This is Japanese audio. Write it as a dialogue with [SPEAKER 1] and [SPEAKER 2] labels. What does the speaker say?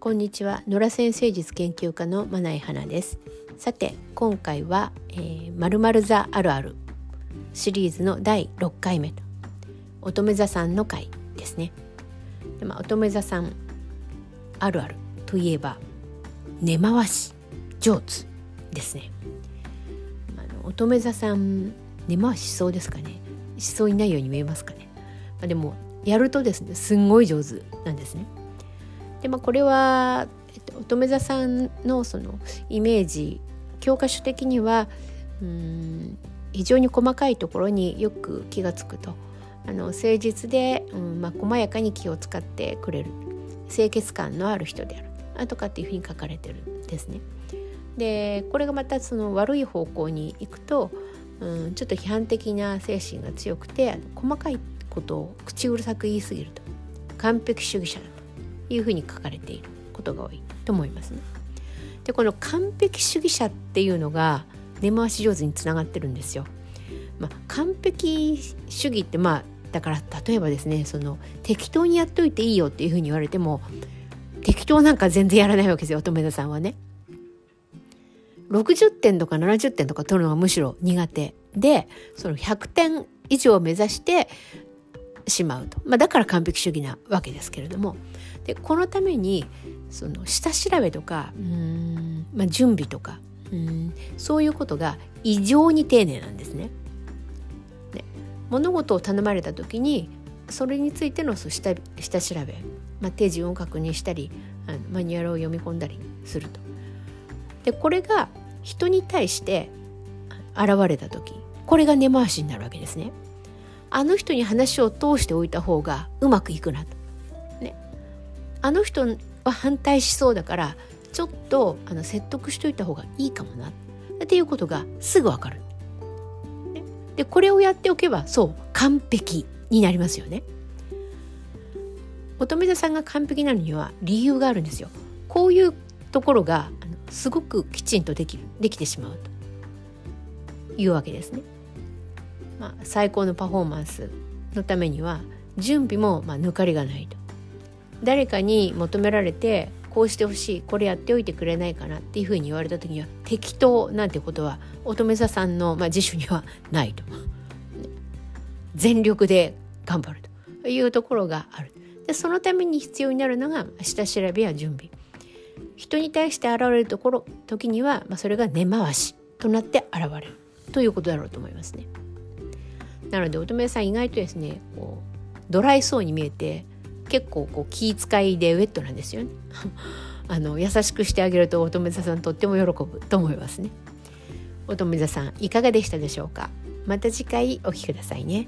[SPEAKER 1] こんにちは。野良先生術研究家のまない花です。さて今回は、えー、〇〇座あるあるシリーズの第6回目と乙女座さんの回ですね。で、まあ、乙女座さんあるあるといえば根回し上手ですね。あの乙女座さん根回ししそうですかね。しそうにないように見えますかね、まあ、でもやるとですねすんごい上手なんですね。でまあこれは、えっと、乙女座さんのそのイメージ教科書的にはうん非常に細かいところによく気が付くと。あの誠実で、うんまあ、細やかに気を使ってくれる。清潔感のある人である。とかっていうふうに書かれてるんですね。でこれがまたその悪い方向に行くと、うん、ちょっと批判的な精神が強くて細かいことを口うるさく言い過ぎると。完璧主義者だと。いうふうに書かれていることが多いと思いますね。でこの完璧主義者っていうのが根回し上手につながってるんですよ。まあ、完璧主義ってまあだから例えばですねその適当にやっといていいよっていうふうに言われても適当なんか全然やらないわけですよ乙女座さんはね。60点とか70点とか取るのがむしろ苦手でその100点以上を目指してしまうと、まあ、だから完璧主義なわけですけれどもでこのためにその下調べとかうん、まあ、準備とかうんそういうことが異常に丁寧なんですね。で物事を頼まれた時にそれについての下下調べ、まあ、手順を確認したりあのマニュアルを読み込んだりすると。でこれが人に対して現れた時これが根回しになるわけですね。あの人に話を通しておいた方がうまくいくなと。ね、あの人は反対しそうだからちょっとあの説得しといた方がいいかもなっていうことがすぐわかる。ね、でこれをやっておけばそう完璧になりますよね。乙女座さんが完璧なのには理由があるんですよ。こういうところがあのすごくきちんとできるできてしまうというわけですね。まあ、最高のパフォーマンスのためには準備もまあ抜かりがないと。誰かに求められてこうしてほしいこれやっておいてくれないかなっていうふうに言われた時には適当なんてことは乙女座さんの、まあ、辞書にはないと。全力で頑張るというところがある。でそのために必要になるのが下調べや準備。人に対して現れるところ時には、まあ、それが根回しとなって現れるということだろうと思いますね。なので乙女さん意外とですねこうドライそうに見えて結構こう気遣いでウェットなんですよね。あの優しくしてあげると乙女座さんとっても喜ぶと思いますね。乙女座さんいかがでしたでしょうか？また次回お聴きくださいね。